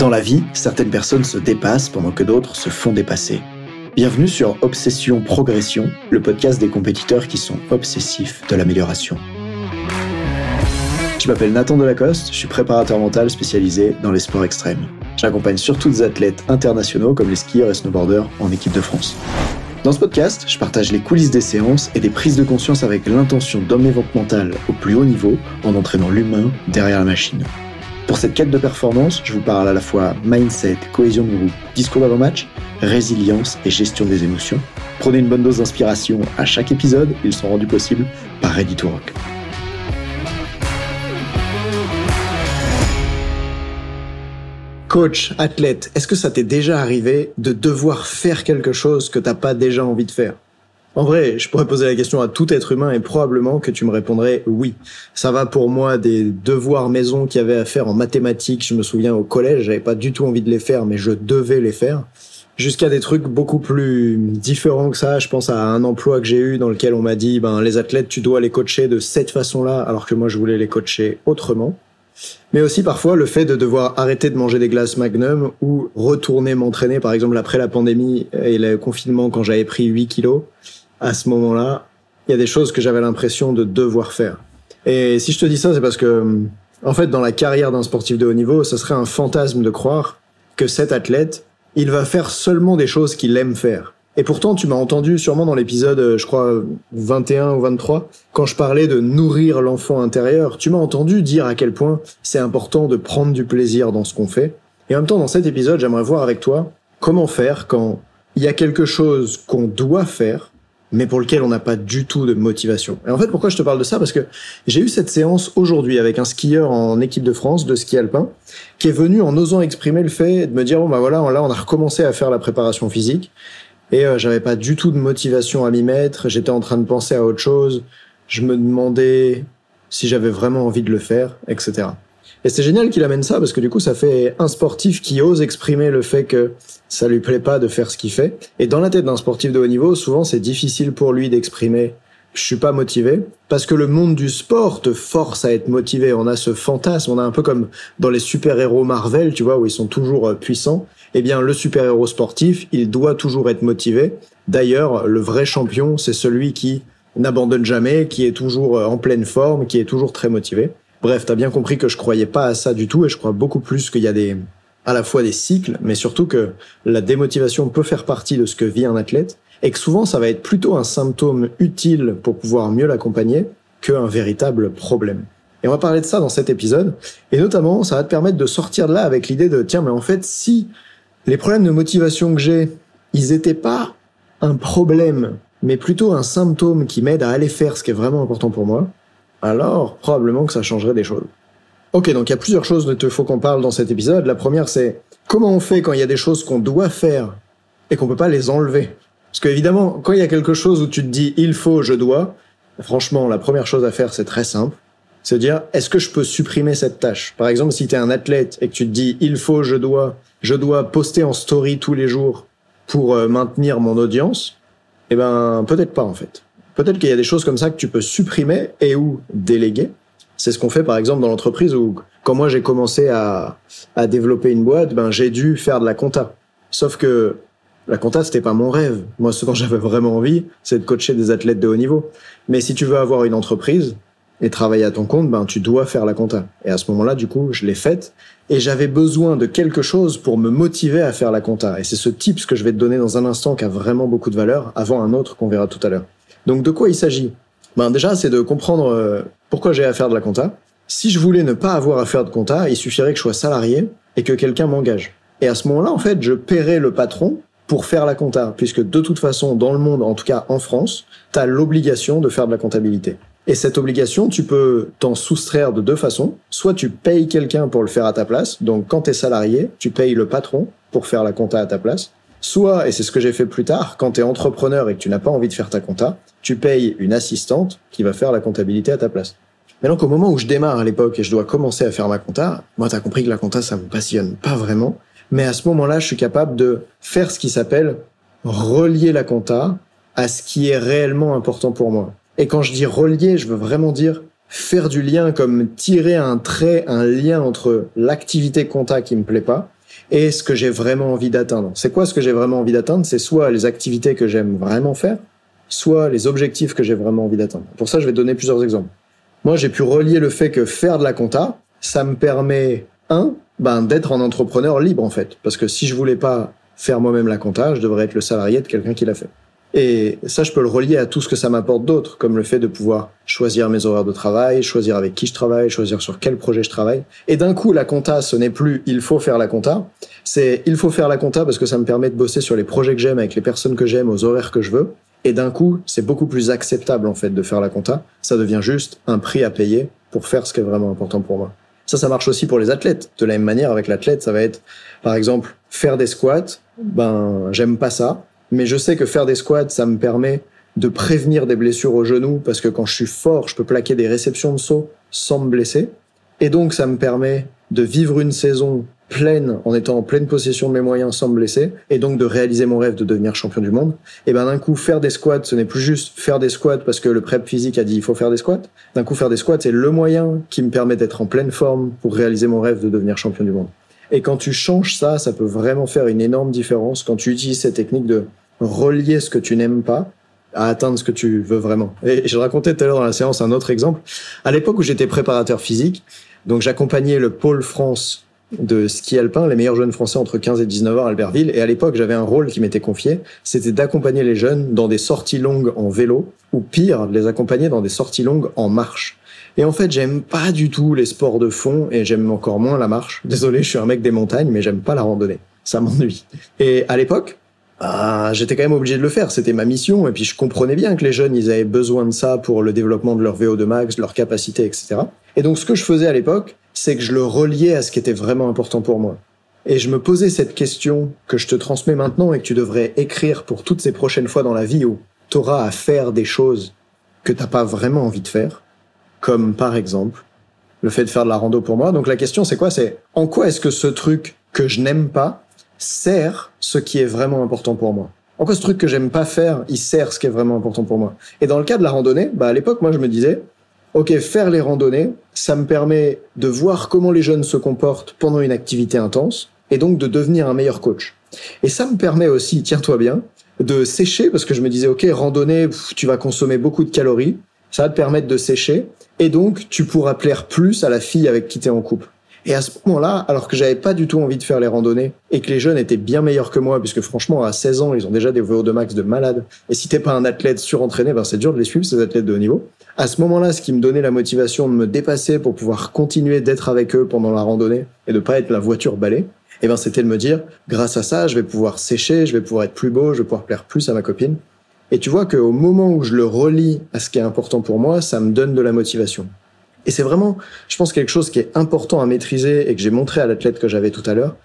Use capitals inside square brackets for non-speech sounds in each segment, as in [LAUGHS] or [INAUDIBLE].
Dans la vie, certaines personnes se dépassent pendant que d'autres se font dépasser. Bienvenue sur Obsession Progression, le podcast des compétiteurs qui sont obsessifs de l'amélioration. Je m'appelle Nathan Delacoste, je suis préparateur mental spécialisé dans les sports extrêmes. J'accompagne surtout des athlètes internationaux comme les skieurs et snowboarders en équipe de France. Dans ce podcast, je partage les coulisses des séances et des prises de conscience avec l'intention d'emmener votre mental au plus haut niveau en entraînant l'humain derrière la machine. Pour cette quête de performance, je vous parle à la fois mindset, cohésion de groupe, discours d'avant-match, résilience et gestion des émotions. Prenez une bonne dose d'inspiration à chaque épisode, ils sont rendus possibles par Ready to Rock. Coach, athlète, est-ce que ça t'est déjà arrivé de devoir faire quelque chose que t'as pas déjà envie de faire? En vrai, je pourrais poser la question à tout être humain et probablement que tu me répondrais oui. Ça va pour moi des devoirs maison qu'il y avait à faire en mathématiques. Je me souviens au collège, j'avais pas du tout envie de les faire, mais je devais les faire. Jusqu'à des trucs beaucoup plus différents que ça. Je pense à un emploi que j'ai eu dans lequel on m'a dit, ben, les athlètes, tu dois les coacher de cette façon-là, alors que moi, je voulais les coacher autrement. Mais aussi parfois le fait de devoir arrêter de manger des glaces Magnum ou retourner m'entraîner, par exemple après la pandémie et le confinement quand j'avais pris 8 kilos à ce moment-là, il y a des choses que j'avais l'impression de devoir faire. Et si je te dis ça, c'est parce que, en fait, dans la carrière d'un sportif de haut niveau, ce serait un fantasme de croire que cet athlète, il va faire seulement des choses qu'il aime faire. Et pourtant, tu m'as entendu sûrement dans l'épisode, je crois, 21 ou 23, quand je parlais de nourrir l'enfant intérieur, tu m'as entendu dire à quel point c'est important de prendre du plaisir dans ce qu'on fait. Et en même temps, dans cet épisode, j'aimerais voir avec toi comment faire quand il y a quelque chose qu'on doit faire, mais pour lequel on n'a pas du tout de motivation. Et en fait, pourquoi je te parle de ça? Parce que j'ai eu cette séance aujourd'hui avec un skieur en équipe de France de ski alpin qui est venu en osant exprimer le fait de me dire bon bah voilà là on a recommencé à faire la préparation physique et euh, j'avais pas du tout de motivation à m'y mettre. J'étais en train de penser à autre chose. Je me demandais si j'avais vraiment envie de le faire, etc. Et c'est génial qu'il amène ça parce que du coup, ça fait un sportif qui ose exprimer le fait que ça lui plaît pas de faire ce qu'il fait. Et dans la tête d'un sportif de haut niveau, souvent, c'est difficile pour lui d'exprimer je suis pas motivé parce que le monde du sport te force à être motivé. On a ce fantasme, on a un peu comme dans les super-héros Marvel, tu vois, où ils sont toujours euh, puissants. Eh bien, le super-héros sportif, il doit toujours être motivé. D'ailleurs, le vrai champion, c'est celui qui n'abandonne jamais, qui est toujours euh, en pleine forme, qui est toujours très motivé. Bref, t'as bien compris que je croyais pas à ça du tout et je crois beaucoup plus qu'il y a des, à la fois des cycles, mais surtout que la démotivation peut faire partie de ce que vit un athlète et que souvent ça va être plutôt un symptôme utile pour pouvoir mieux l'accompagner qu'un véritable problème. Et on va parler de ça dans cet épisode. Et notamment, ça va te permettre de sortir de là avec l'idée de, tiens, mais en fait, si les problèmes de motivation que j'ai, ils étaient pas un problème, mais plutôt un symptôme qui m'aide à aller faire ce qui est vraiment important pour moi, alors probablement que ça changerait des choses. Ok, donc il y a plusieurs choses dont il faut qu'on parle dans cet épisode. La première, c'est comment on fait quand il y a des choses qu'on doit faire et qu'on peut pas les enlever? Parce qu'évidemment, quand il y a quelque chose où tu te dis il faut, je dois, franchement, la première chose à faire, c'est très simple. C'est de dire, est-ce que je peux supprimer cette tâche? Par exemple, si tu es un athlète et que tu te dis il faut, je dois, je dois poster en story tous les jours pour euh, maintenir mon audience, eh ben peut-être pas en fait. Peut-être qu'il y a des choses comme ça que tu peux supprimer et ou déléguer. C'est ce qu'on fait par exemple dans l'entreprise où quand moi j'ai commencé à, à développer une boîte, ben j'ai dû faire de la compta. Sauf que la compta c'était pas mon rêve. Moi ce dont j'avais vraiment envie, c'est de coacher des athlètes de haut niveau. Mais si tu veux avoir une entreprise et travailler à ton compte, ben tu dois faire la compta. Et à ce moment-là, du coup, je l'ai faite et j'avais besoin de quelque chose pour me motiver à faire la compta. Et c'est ce tips que je vais te donner dans un instant qui a vraiment beaucoup de valeur avant un autre qu'on verra tout à l'heure. Donc de quoi il s'agit? Ben déjà, c'est de comprendre euh, pourquoi j'ai à faire de la compta. Si je voulais ne pas avoir à faire de compta, il suffirait que je sois salarié et que quelqu'un m'engage. Et à ce moment-là, en fait, je paierais le patron pour faire la compta, puisque de toute façon, dans le monde, en tout cas en France, tu as l'obligation de faire de la comptabilité. Et cette obligation, tu peux t'en soustraire de deux façons. Soit tu payes quelqu'un pour le faire à ta place, donc quand tu es salarié, tu payes le patron pour faire la compta à ta place. Soit, et c'est ce que j'ai fait plus tard, quand tu es entrepreneur et que tu n'as pas envie de faire ta compta, tu payes une assistante qui va faire la comptabilité à ta place. Mais donc au moment où je démarre à l'époque et je dois commencer à faire ma compta, moi t'as compris que la compta ça me passionne pas vraiment, mais à ce moment-là je suis capable de faire ce qui s'appelle relier la compta à ce qui est réellement important pour moi. Et quand je dis relier, je veux vraiment dire faire du lien comme tirer un trait, un lien entre l'activité compta qui me plaît pas et ce que j'ai vraiment envie d'atteindre. C'est quoi ce que j'ai vraiment envie d'atteindre? C'est soit les activités que j'aime vraiment faire, soit les objectifs que j'ai vraiment envie d'atteindre. Pour ça, je vais donner plusieurs exemples. Moi, j'ai pu relier le fait que faire de la compta, ça me permet, un, ben, d'être un entrepreneur libre, en fait. Parce que si je voulais pas faire moi-même la compta, je devrais être le salarié de quelqu'un qui l'a fait. Et ça, je peux le relier à tout ce que ça m'apporte d'autre, comme le fait de pouvoir choisir mes horaires de travail, choisir avec qui je travaille, choisir sur quel projet je travaille. Et d'un coup, la compta, ce n'est plus il faut faire la compta, c'est il faut faire la compta parce que ça me permet de bosser sur les projets que j'aime, avec les personnes que j'aime, aux horaires que je veux. Et d'un coup, c'est beaucoup plus acceptable en fait de faire la compta. Ça devient juste un prix à payer pour faire ce qui est vraiment important pour moi. Ça, ça marche aussi pour les athlètes. De la même manière, avec l'athlète, ça va être, par exemple, faire des squats. Ben, j'aime pas ça mais je sais que faire des squats, ça me permet de prévenir des blessures au genou parce que quand je suis fort, je peux plaquer des réceptions de saut sans me blesser. Et donc, ça me permet de vivre une saison pleine en étant en pleine possession de mes moyens sans me blesser et donc de réaliser mon rêve de devenir champion du monde. Et ben d'un coup faire des squats, ce n'est plus juste faire des squats parce que le prep physique a dit il faut faire des squats. D'un coup faire des squats, c'est le moyen qui me permet d'être en pleine forme pour réaliser mon rêve de devenir champion du monde. Et quand tu changes ça, ça peut vraiment faire une énorme différence quand tu utilises cette technique de relier ce que tu n'aimes pas à atteindre ce que tu veux vraiment. Et je racontais tout à l'heure dans la séance un autre exemple. À l'époque où j'étais préparateur physique, donc j'accompagnais le pôle France de ski alpin, les meilleurs jeunes français entre 15 et 19 ans à Albertville. Et à l'époque, j'avais un rôle qui m'était confié, c'était d'accompagner les jeunes dans des sorties longues en vélo, ou pire, les accompagner dans des sorties longues en marche. Et en fait, j'aime pas du tout les sports de fond, et j'aime encore moins la marche. [LAUGHS] Désolé, je suis un mec des montagnes, mais j'aime pas la randonnée. Ça m'ennuie. Et à l'époque, ah, j'étais quand même obligé de le faire, c'était ma mission, et puis je comprenais bien que les jeunes, ils avaient besoin de ça pour le développement de leur VO2 max, leur capacité, etc. Et donc ce que je faisais à l'époque, c'est que je le reliais à ce qui était vraiment important pour moi. Et je me posais cette question que je te transmets maintenant et que tu devrais écrire pour toutes ces prochaines fois dans la vie où tu auras à faire des choses que t'as pas vraiment envie de faire, comme par exemple le fait de faire de la rando pour moi. Donc la question c'est quoi? C'est en quoi est-ce que ce truc que je n'aime pas sert ce qui est vraiment important pour moi? En quoi ce truc que j'aime pas faire, il sert ce qui est vraiment important pour moi? Et dans le cas de la randonnée, bah à l'époque, moi je me disais, ok, faire les randonnées, ça me permet de voir comment les jeunes se comportent pendant une activité intense, et donc de devenir un meilleur coach. Et ça me permet aussi, tiens-toi bien, de sécher, parce que je me disais, ok, randonnée, tu vas consommer beaucoup de calories, ça va te permettre de sécher, et donc tu pourras plaire plus à la fille avec qui tu es en couple. Et à ce moment-là, alors que j'avais pas du tout envie de faire les randonnées et que les jeunes étaient bien meilleurs que moi, puisque franchement, à 16 ans, ils ont déjà des VO de max de malade. Et si t'es pas un athlète surentraîné, ben c'est dur de les suivre, ces athlètes de haut niveau. À ce moment-là, ce qui me donnait la motivation de me dépasser pour pouvoir continuer d'être avec eux pendant la randonnée et de pas être la voiture balai, eh ben, c'était de me dire, grâce à ça, je vais pouvoir sécher, je vais pouvoir être plus beau, je vais pouvoir plaire plus à ma copine. Et tu vois qu'au moment où je le relie à ce qui est important pour moi, ça me donne de la motivation. Et c'est vraiment, je pense, quelque chose qui est important à maîtriser et que j'ai montré à l'athlète que j'avais tout à l'heure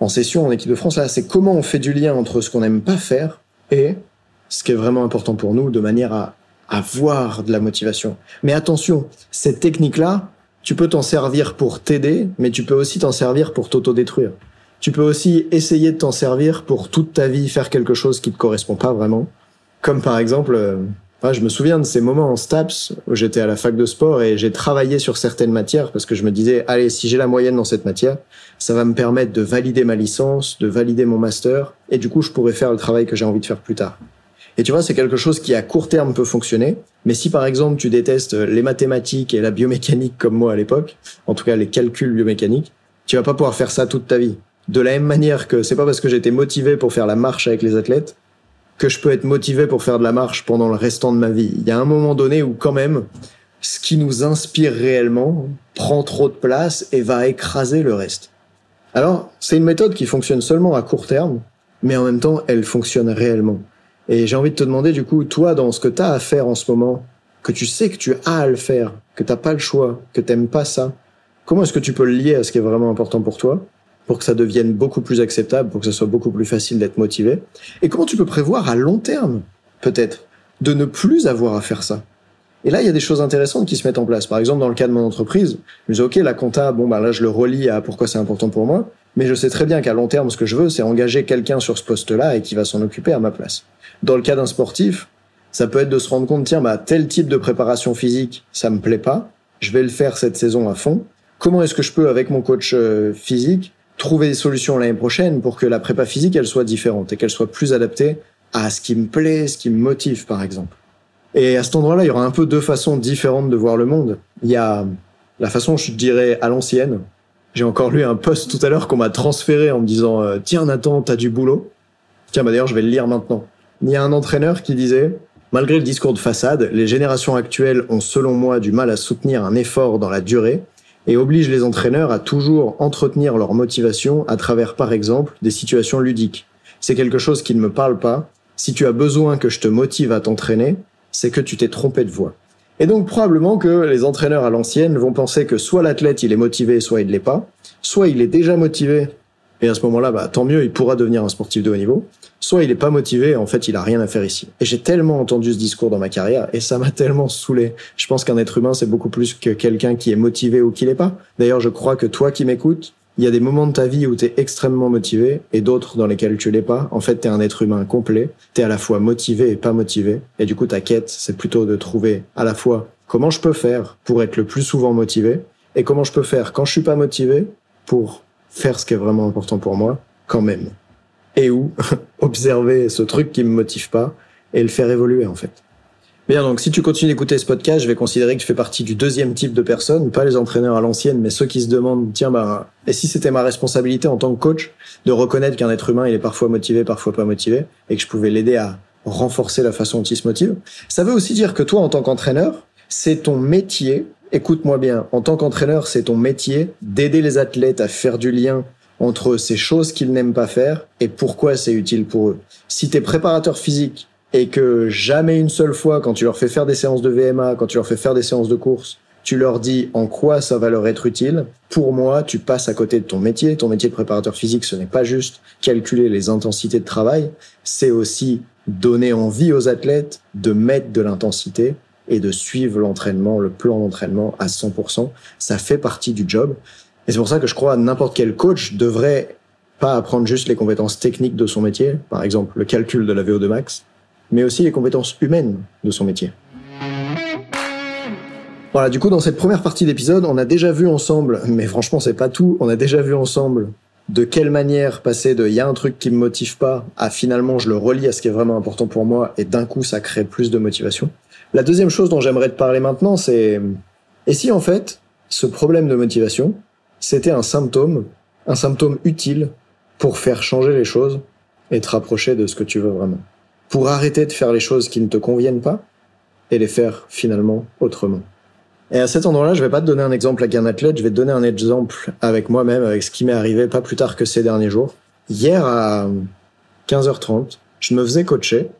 en session en équipe de France. Là, c'est comment on fait du lien entre ce qu'on n'aime pas faire et ce qui est vraiment important pour nous de manière à avoir de la motivation. Mais attention, cette technique-là, tu peux t'en servir pour t'aider, mais tu peux aussi t'en servir pour t'autodétruire. Tu peux aussi essayer de t'en servir pour toute ta vie faire quelque chose qui te correspond pas vraiment. Comme par exemple, euh, je me souviens de ces moments en STAPS où j'étais à la fac de sport et j'ai travaillé sur certaines matières parce que je me disais, allez, si j'ai la moyenne dans cette matière, ça va me permettre de valider ma licence, de valider mon master et du coup, je pourrais faire le travail que j'ai envie de faire plus tard. Et tu vois, c'est quelque chose qui à court terme peut fonctionner, mais si par exemple tu détestes les mathématiques et la biomécanique comme moi à l'époque, en tout cas les calculs biomécaniques, tu vas pas pouvoir faire ça toute ta vie. De la même manière que c'est pas parce que j'étais motivé pour faire la marche avec les athlètes que je peux être motivé pour faire de la marche pendant le restant de ma vie. Il y a un moment donné où quand même, ce qui nous inspire réellement prend trop de place et va écraser le reste. Alors, c'est une méthode qui fonctionne seulement à court terme, mais en même temps, elle fonctionne réellement. Et j'ai envie de te demander, du coup, toi, dans ce que tu as à faire en ce moment, que tu sais que tu as à le faire, que t'as pas le choix, que t'aimes pas ça, comment est-ce que tu peux le lier à ce qui est vraiment important pour toi pour que ça devienne beaucoup plus acceptable, pour que ce soit beaucoup plus facile d'être motivé Et comment tu peux prévoir à long terme, peut-être, de ne plus avoir à faire ça? Et là, il y a des choses intéressantes qui se mettent en place. Par exemple, dans le cas de mon entreprise, je me dis, OK, la compta, bon, bah là, je le relie à pourquoi c'est important pour moi, mais je sais très bien qu'à long terme, ce que je veux, c'est engager quelqu'un sur ce poste-là et qui va s'en occuper à ma place. Dans le cas d'un sportif, ça peut être de se rendre compte, tiens, bah, tel type de préparation physique, ça me plaît pas, je vais le faire cette saison à fond. Comment est-ce que je peux, avec mon coach euh, physique, trouver des solutions l'année prochaine pour que la prépa physique, elle soit différente et qu'elle soit plus adaptée à ce qui me plaît, ce qui me motive, par exemple. Et à cet endroit-là, il y aura un peu deux façons différentes de voir le monde. Il y a la façon, je dirais, à l'ancienne. J'ai encore lu un post tout à l'heure qu'on m'a transféré en me disant euh, Tiens, Nathan, t'as du boulot. Tiens, bah d'ailleurs, je vais le lire maintenant. Il y a un entraîneur qui disait Malgré le discours de façade, les générations actuelles ont, selon moi, du mal à soutenir un effort dans la durée et obligent les entraîneurs à toujours entretenir leur motivation à travers, par exemple, des situations ludiques. C'est quelque chose qui ne me parle pas. Si tu as besoin que je te motive à t'entraîner, c'est que tu t'es trompé de voie. Et donc probablement que les entraîneurs à l'ancienne vont penser que soit l'athlète il est motivé, soit il ne l'est pas, soit il est déjà motivé, et à ce moment-là, bah, tant mieux, il pourra devenir un sportif de haut niveau, soit il est pas motivé, en fait il a rien à faire ici. Et j'ai tellement entendu ce discours dans ma carrière, et ça m'a [LAUGHS] tellement saoulé. Je pense qu'un être humain, c'est beaucoup plus que quelqu'un qui est motivé ou qui l'est pas. D'ailleurs, je crois que toi qui m'écoutes, il y a des moments de ta vie où tu es extrêmement motivé et d'autres dans lesquels tu l'es pas. En fait, tu es un être humain complet. Tu es à la fois motivé et pas motivé. Et du coup, ta quête, c'est plutôt de trouver à la fois comment je peux faire pour être le plus souvent motivé et comment je peux faire quand je suis pas motivé pour faire ce qui est vraiment important pour moi quand même. Et où [LAUGHS] observer ce truc qui me motive pas et le faire évoluer en fait. Bien, donc si tu continues d'écouter ce podcast, je vais considérer que tu fais partie du deuxième type de personnes, pas les entraîneurs à l'ancienne, mais ceux qui se demandent, tiens, bah, et si c'était ma responsabilité en tant que coach de reconnaître qu'un être humain, il est parfois motivé, parfois pas motivé, et que je pouvais l'aider à renforcer la façon dont il se motive. Ça veut aussi dire que toi, en tant qu'entraîneur, c'est ton métier, écoute-moi bien, en tant qu'entraîneur, c'est ton métier d'aider les athlètes à faire du lien entre ces choses qu'ils n'aiment pas faire et pourquoi c'est utile pour eux. Si t'es préparateur physique et que jamais une seule fois, quand tu leur fais faire des séances de VMA, quand tu leur fais faire des séances de course, tu leur dis en quoi ça va leur être utile, pour moi, tu passes à côté de ton métier. Ton métier de préparateur physique, ce n'est pas juste calculer les intensités de travail, c'est aussi donner envie aux athlètes de mettre de l'intensité et de suivre l'entraînement, le plan d'entraînement à 100%. Ça fait partie du job. Et c'est pour ça que je crois n'importe quel coach devrait pas apprendre juste les compétences techniques de son métier, par exemple le calcul de la VO2 max, mais aussi les compétences humaines de son métier. Voilà, du coup, dans cette première partie d'épisode, on a déjà vu ensemble, mais franchement, c'est pas tout, on a déjà vu ensemble de quelle manière passer de il y a un truc qui me motive pas à finalement je le relie à ce qui est vraiment important pour moi et d'un coup ça crée plus de motivation. La deuxième chose dont j'aimerais te parler maintenant, c'est et si en fait ce problème de motivation, c'était un symptôme, un symptôme utile pour faire changer les choses et te rapprocher de ce que tu veux vraiment? Pour arrêter de faire les choses qui ne te conviennent pas et les faire finalement autrement? Et à cet endroit-là, je vais pas te donner un exemple avec un athlète, je vais te donner un exemple avec moi-même, avec ce qui m'est arrivé pas plus tard que ces derniers jours. Hier à 15h30, je me faisais coacher,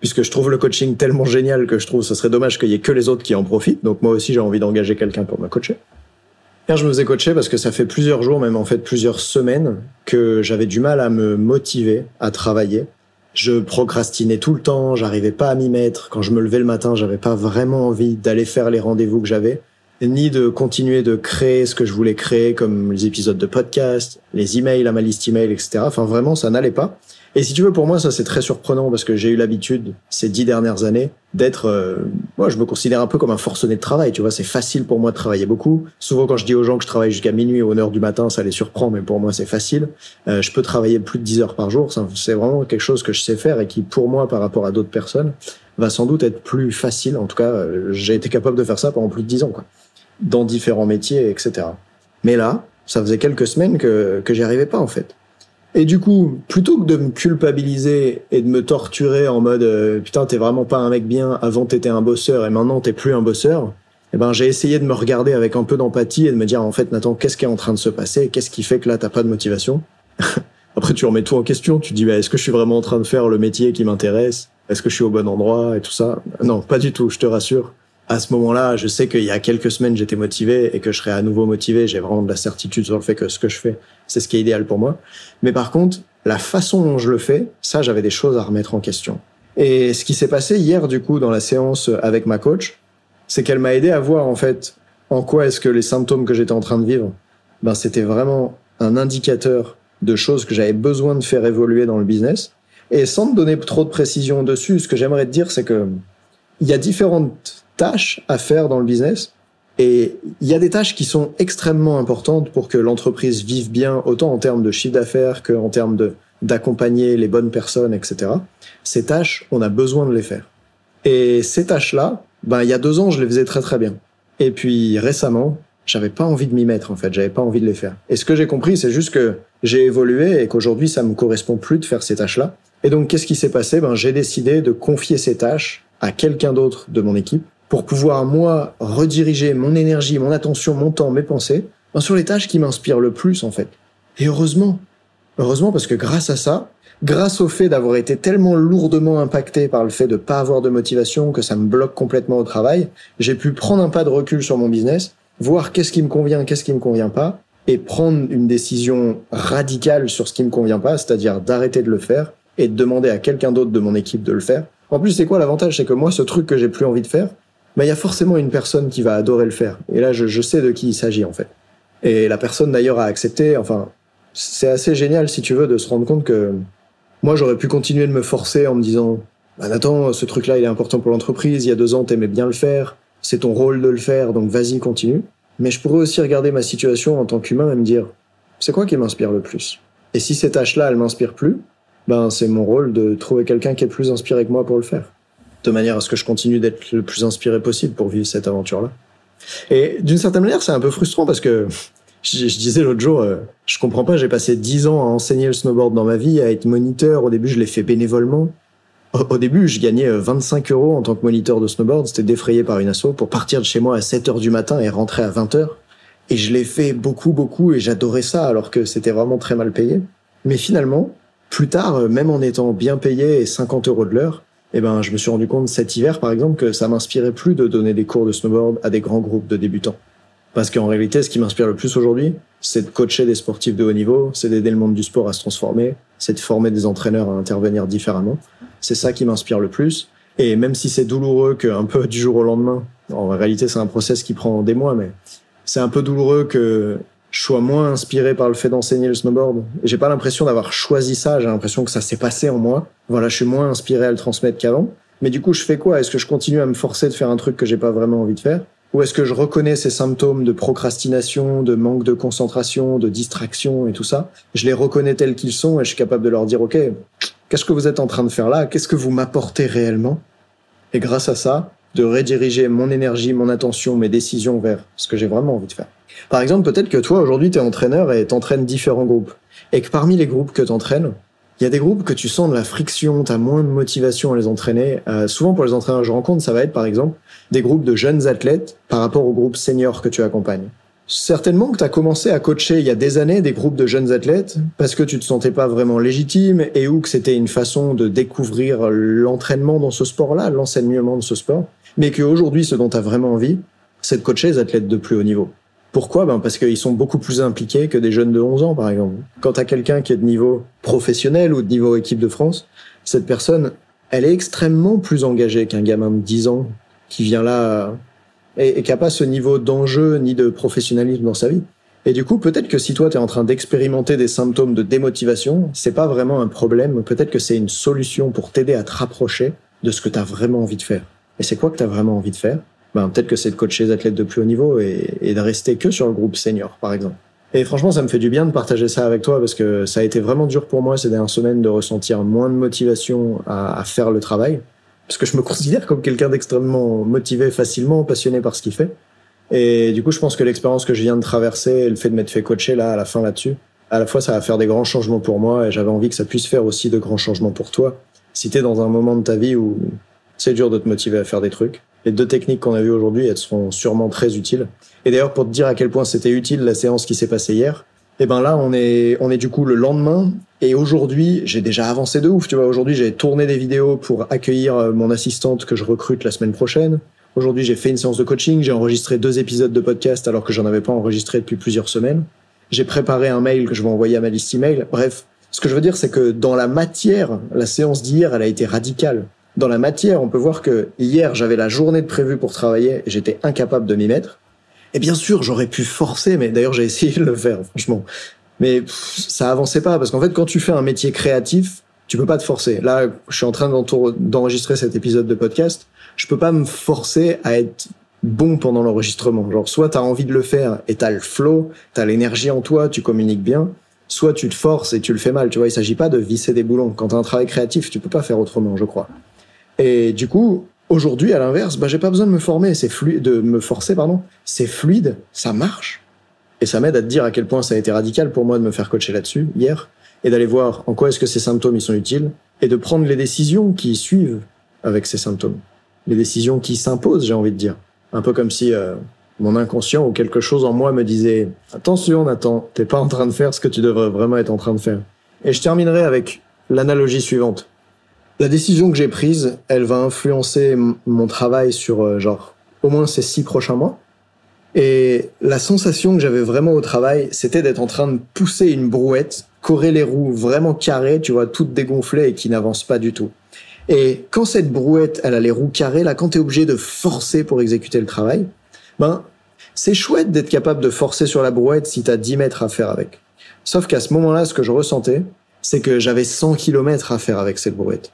puisque je trouve le coaching tellement génial que je trouve ce serait dommage qu'il y ait que les autres qui en profitent, donc moi aussi j'ai envie d'engager quelqu'un pour me coacher. Je me faisais coacher parce que ça fait plusieurs jours, même en fait plusieurs semaines, que j'avais du mal à me motiver à travailler je procrastinais tout le temps, j'arrivais pas à m'y mettre. Quand je me levais le matin, j'avais pas vraiment envie d'aller faire les rendez-vous que j'avais, ni de continuer de créer ce que je voulais créer, comme les épisodes de podcast, les emails à ma liste email, etc. Enfin, vraiment, ça n'allait pas. Et si tu veux, pour moi, ça c'est très surprenant parce que j'ai eu l'habitude ces dix dernières années d'être, euh, moi, je me considère un peu comme un forcené de travail. Tu vois, c'est facile pour moi de travailler beaucoup. Souvent, quand je dis aux gens que je travaille jusqu'à minuit ou une heure du matin, ça les surprend, mais pour moi, c'est facile. Euh, je peux travailler plus de 10 heures par jour. C'est vraiment quelque chose que je sais faire et qui, pour moi, par rapport à d'autres personnes, va sans doute être plus facile. En tout cas, euh, j'ai été capable de faire ça pendant plus de 10 ans, quoi, dans différents métiers, etc. Mais là, ça faisait quelques semaines que que j'y arrivais pas en fait. Et du coup, plutôt que de me culpabiliser et de me torturer en mode euh, putain t'es vraiment pas un mec bien, avant t'étais un bosseur et maintenant t'es plus un bosseur, eh ben j'ai essayé de me regarder avec un peu d'empathie et de me dire en fait Nathan qu'est-ce qui est en train de se passer, qu'est-ce qui fait que là t'as pas de motivation? [LAUGHS] Après tu remets tout en question, tu dis bah, est-ce que je suis vraiment en train de faire le métier qui m'intéresse, est-ce que je suis au bon endroit et tout ça? Non, pas du tout, je te rassure à ce moment-là, je sais qu'il y a quelques semaines, j'étais motivé et que je serai à nouveau motivé. J'ai vraiment de la certitude sur le fait que ce que je fais, c'est ce qui est idéal pour moi. Mais par contre, la façon dont je le fais, ça, j'avais des choses à remettre en question. Et ce qui s'est passé hier, du coup, dans la séance avec ma coach, c'est qu'elle m'a aidé à voir, en fait, en quoi est-ce que les symptômes que j'étais en train de vivre, ben, c'était vraiment un indicateur de choses que j'avais besoin de faire évoluer dans le business. Et sans te donner trop de précision dessus, ce que j'aimerais te dire, c'est que il y a différentes tâches à faire dans le business Et il y a des tâches qui sont extrêmement importantes pour que l'entreprise vive bien, autant en termes de chiffre d'affaires qu'en termes d'accompagner les bonnes personnes, etc. Ces tâches, on a besoin de les faire. Et ces tâches-là, ben il y a deux ans, je les faisais très très bien. Et puis récemment, j'avais pas envie de m'y mettre en fait, j'avais pas envie de les faire. Et ce que j'ai compris, c'est juste que j'ai évolué et qu'aujourd'hui, ça me correspond plus de faire ces tâches-là. Et donc, qu'est-ce qui s'est passé? Ben, j'ai décidé de confier ces tâches à quelqu'un d'autre de mon équipe pour pouvoir moi rediriger mon énergie, mon attention, mon temps, mes pensées ben, sur les tâches qui m'inspirent le plus en fait. Et heureusement, heureusement parce que grâce à ça, grâce au fait d'avoir été tellement lourdement impacté par le fait de pas avoir de motivation que ça me bloque complètement au travail, j'ai pu prendre un pas de recul sur mon business, voir qu'est-ce qui me convient, qu'est-ce qui me convient pas, et prendre une décision radicale sur ce qui me convient pas, c'est-à-dire d'arrêter de le faire et de demander à quelqu'un d'autre de mon équipe de le faire. En plus, c'est quoi l'avantage? C'est que moi, ce truc que j'ai plus envie de faire, bah, il y a forcément une personne qui va adorer le faire. Et là, je, je sais de qui il s'agit, en fait. Et la personne, d'ailleurs, a accepté. Enfin, c'est assez génial, si tu veux, de se rendre compte que moi, j'aurais pu continuer de me forcer en me disant, bah, Nathan, ce truc-là, il est important pour l'entreprise. Il y a deux ans, t'aimais bien le faire. C'est ton rôle de le faire, donc vas-y, continue. Mais je pourrais aussi regarder ma situation en tant qu'humain et me dire, c'est quoi qui m'inspire le plus? Et si ces tâches-là, elles m'inspirent plus, ben c'est mon rôle de trouver quelqu'un qui est plus inspiré que moi pour le faire. De manière à ce que je continue d'être le plus inspiré possible pour vivre cette aventure-là. Et d'une certaine manière, c'est un peu frustrant parce que je, disais l'autre jour, euh, je comprends pas, j'ai passé dix ans à enseigner le snowboard dans ma vie, à être moniteur. Au début, je l'ai fait bénévolement. Au, début, je gagnais 25 euh, euros en tant que moniteur de snowboard. C'était défrayé par une asso pour partir de chez moi à 7 heures du matin et rentrer à 20 heures. Et je l'ai fait beaucoup, beaucoup et j'adorais ça alors que c'était vraiment très mal payé. Mais finalement, plus tard, euh, même en étant bien payé et 50 euros de l'heure, eh ben, je me suis rendu compte cet hiver, par exemple, que ça m'inspirait plus de donner des cours de snowboard à des grands groupes de débutants. Parce qu'en réalité, ce qui m'inspire le plus aujourd'hui, c'est de coacher des sportifs de haut niveau, c'est d'aider le monde du sport à se transformer, c'est de former des entraîneurs à intervenir différemment. C'est ça qui m'inspire le plus. Et même si c'est douloureux qu'un peu du jour au lendemain, en réalité c'est un process qui prend des mois, mais c'est un peu douloureux que je sois moins inspiré par le fait d'enseigner le snowboard. J'ai pas l'impression d'avoir choisi ça, j'ai l'impression que ça s'est passé en moi. Voilà, je suis moins inspiré à le transmettre qu'avant. Mais du coup, je fais quoi? Est-ce que je continue à me forcer de faire un truc que j'ai pas vraiment envie de faire? Ou est-ce que je reconnais ces symptômes de procrastination, de manque de concentration, de distraction et tout ça? Je les reconnais tels qu'ils sont et je suis capable de leur dire, OK, Qu'est-ce que vous êtes en train de faire là? Qu'est-ce que vous m'apportez réellement? Et grâce à ça, de rediriger mon énergie, mon attention, mes décisions vers ce que j'ai vraiment envie de faire. Par exemple, peut-être que toi, aujourd'hui, tu es entraîneur et t'entraînes différents groupes. Et que parmi les groupes que t'entraînes, il y a des groupes que tu sens de la friction, tu as moins de motivation à les entraîner. Euh, souvent, pour les entraîneurs je rencontre, ça va être, par exemple, des groupes de jeunes athlètes par rapport aux groupes seniors que tu accompagnes. Certainement que tu as commencé à coacher il y a des années des groupes de jeunes athlètes parce que tu te sentais pas vraiment légitime et ou que c'était une façon de découvrir l'entraînement dans ce sport-là, l'enseignement de ce sport, mais qu'aujourd'hui ce dont tu as vraiment envie, c'est de coacher les athlètes de plus haut niveau. Pourquoi? Ben Parce qu'ils sont beaucoup plus impliqués que des jeunes de 11 ans, par exemple. Quand tu as quelqu'un qui est de niveau professionnel ou de niveau équipe de France, cette personne, elle est extrêmement plus engagée qu'un gamin de 10 ans qui vient là et, qui n'a pas ce niveau d'enjeu ni de professionnalisme dans sa vie. Et du coup, peut-être que si toi, tu es en train d'expérimenter des symptômes de démotivation, c'est pas vraiment un problème, peut-être que c'est une solution pour t'aider à te rapprocher de ce que tu as vraiment envie de faire. Et c'est quoi que tu as vraiment envie de faire? Ben, Peut-être que c'est de coacher les athlètes de plus haut niveau et, et, de rester que sur le groupe senior, par exemple. Et franchement, ça me fait du bien de partager ça avec toi parce que ça a été vraiment dur pour moi ces dernières semaines de ressentir moins de motivation à, à faire le travail parce que je me considère comme quelqu'un d'extrêmement motivé facilement, passionné par ce qu'il fait. Et du coup, je pense que l'expérience que je viens de traverser, le fait de m'être fait coacher là, à la fin là-dessus, à la fois, ça va faire des grands changements pour moi et j'avais envie que ça puisse faire aussi de grands changements pour toi. Si t'es dans un moment de ta vie où c'est dur de te motiver à faire des trucs, les deux techniques qu'on a vues aujourd'hui, elles seront sûrement très utiles. Et d'ailleurs, pour te dire à quel point c'était utile la séance qui s'est passée hier, eh ben là, on est, on est du coup le lendemain. Et aujourd'hui, j'ai déjà avancé de ouf. Tu vois, aujourd'hui, j'ai tourné des vidéos pour accueillir euh, mon assistante que je recrute la semaine prochaine. Aujourd'hui, j'ai fait une séance de coaching. J'ai enregistré deux épisodes de podcast alors que j'en avais pas enregistré depuis plusieurs semaines. J'ai préparé un mail que je vais envoyer à ma liste email. Bref, ce que je veux dire, c'est que dans la matière, la séance d'hier, elle a été radicale. Dans la matière, on peut voir que hier, j'avais la journée de prévue pour travailler et j'étais incapable de m'y mettre. Et bien sûr, j'aurais pu forcer, mais d'ailleurs j'ai essayé de le faire, franchement. Mais ça avançait pas, parce qu'en fait, quand tu fais un métier créatif, tu peux pas te forcer. Là, je suis en train d'enregistrer cet épisode de podcast. Je peux pas me forcer à être bon pendant l'enregistrement. Genre, soit t'as envie de le faire et t'as le flow, t'as l'énergie en toi, tu communiques bien, soit tu te forces et tu le fais mal. Tu vois, il s'agit pas de visser des boulons. Quand t'as un travail créatif, tu peux pas faire autrement, je crois. Et du coup, aujourd'hui, à l'inverse, bah, j'ai pas besoin de me former, c'est fluide, de me forcer, pardon. C'est fluide, ça marche. Et ça m'aide à te dire à quel point ça a été radical pour moi de me faire coacher là-dessus, hier, et d'aller voir en quoi est-ce que ces symptômes, ils sont utiles, et de prendre les décisions qui suivent avec ces symptômes. Les décisions qui s'imposent, j'ai envie de dire. Un peu comme si euh, mon inconscient ou quelque chose en moi me disait attention Nathan, t'es pas en train de faire ce que tu devrais vraiment être en train de faire. Et je terminerai avec l'analogie suivante. La décision que j'ai prise, elle va influencer mon travail sur euh, genre au moins ces six prochains mois. Et la sensation que j'avais vraiment au travail, c'était d'être en train de pousser une brouette, correr les roues vraiment carrées, tu vois, toutes dégonflées et qui n'avancent pas du tout. Et quand cette brouette, elle a les roues carrées, là, quand t'es obligé de forcer pour exécuter le travail, ben, c'est chouette d'être capable de forcer sur la brouette si t'as 10 mètres à faire avec. Sauf qu'à ce moment-là, ce que je ressentais, c'est que j'avais 100 km à faire avec cette brouette.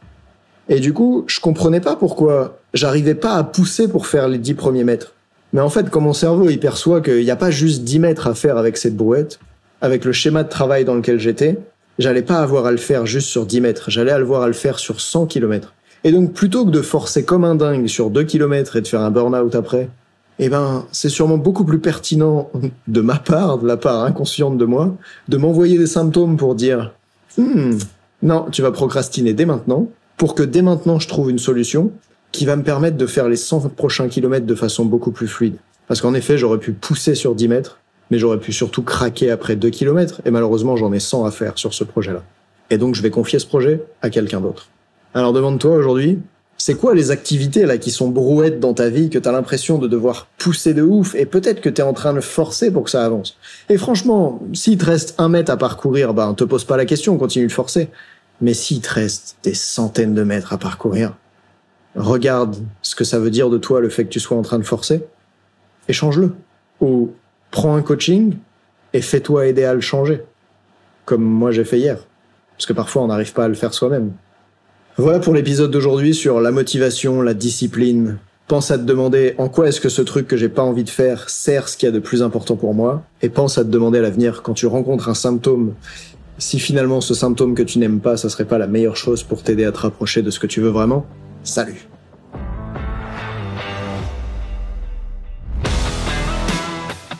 Et du coup, je comprenais pas pourquoi j'arrivais pas à pousser pour faire les 10 premiers mètres. Mais en fait, quand mon cerveau, il perçoit qu'il n'y a pas juste 10 mètres à faire avec cette brouette, avec le schéma de travail dans lequel j'étais, j'allais pas avoir à le faire juste sur 10 mètres, j'allais avoir à le faire sur 100 km. Et donc plutôt que de forcer comme un dingue sur 2 km et de faire un burn-out après, eh ben, c'est sûrement beaucoup plus pertinent de ma part, de la part inconsciente de moi, de m'envoyer des symptômes pour dire hmm, non, tu vas procrastiner dès maintenant, pour que dès maintenant je trouve une solution qui va me permettre de faire les 100 prochains kilomètres de façon beaucoup plus fluide. Parce qu'en effet, j'aurais pu pousser sur 10 mètres, mais j'aurais pu surtout craquer après 2 km, et malheureusement j'en ai 100 à faire sur ce projet-là. Et donc je vais confier ce projet à quelqu'un d'autre. Alors demande-toi aujourd'hui, c'est quoi les activités là qui sont brouettes dans ta vie que t'as l'impression de devoir pousser de ouf et peut-être que t'es en train de forcer pour que ça avance? Et franchement, s'il te reste un mètre à parcourir, ben te pose pas la question, continue de forcer. Mais s'il te reste des centaines de mètres à parcourir, regarde ce que ça veut dire de toi le fait que tu sois en train de forcer et change-le. Ou prends un coaching et fais-toi aider à le changer. Comme moi j'ai fait hier. Parce que parfois on n'arrive pas à le faire soi-même. Voilà pour l'épisode d'aujourd'hui sur la motivation, la discipline. Pense à te demander en quoi est-ce que ce truc que j'ai pas envie de faire sert ce qu'il y a de plus important pour moi. Et pense à te demander à l'avenir quand tu rencontres un symptôme si finalement ce symptôme que tu n'aimes pas, ça serait pas la meilleure chose pour t'aider à te rapprocher de ce que tu veux vraiment. Salut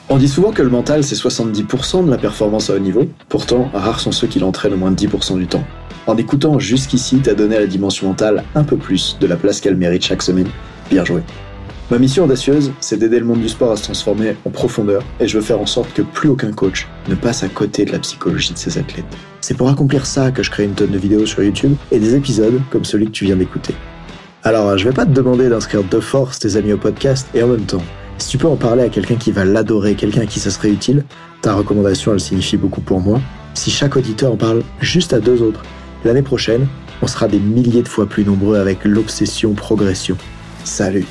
On dit souvent que le mental c'est 70% de la performance à haut niveau, pourtant rares sont ceux qui l'entraînent au moins de 10% du temps. En écoutant jusqu'ici, t'as donné à la dimension mentale un peu plus de la place qu'elle mérite chaque semaine. Bien joué. Ma mission audacieuse, c'est d'aider le monde du sport à se transformer en profondeur et je veux faire en sorte que plus aucun coach ne passe à côté de la psychologie de ses athlètes. C'est pour accomplir ça que je crée une tonne de vidéos sur YouTube et des épisodes comme celui que tu viens d'écouter. Alors, je vais pas te demander d'inscrire de force tes amis au podcast et en même temps, si tu peux en parler à quelqu'un qui va l'adorer, quelqu'un à qui ça serait utile, ta recommandation elle signifie beaucoup pour moi. Si chaque auditeur en parle juste à deux autres, l'année prochaine, on sera des milliers de fois plus nombreux avec l'obsession progression. Salut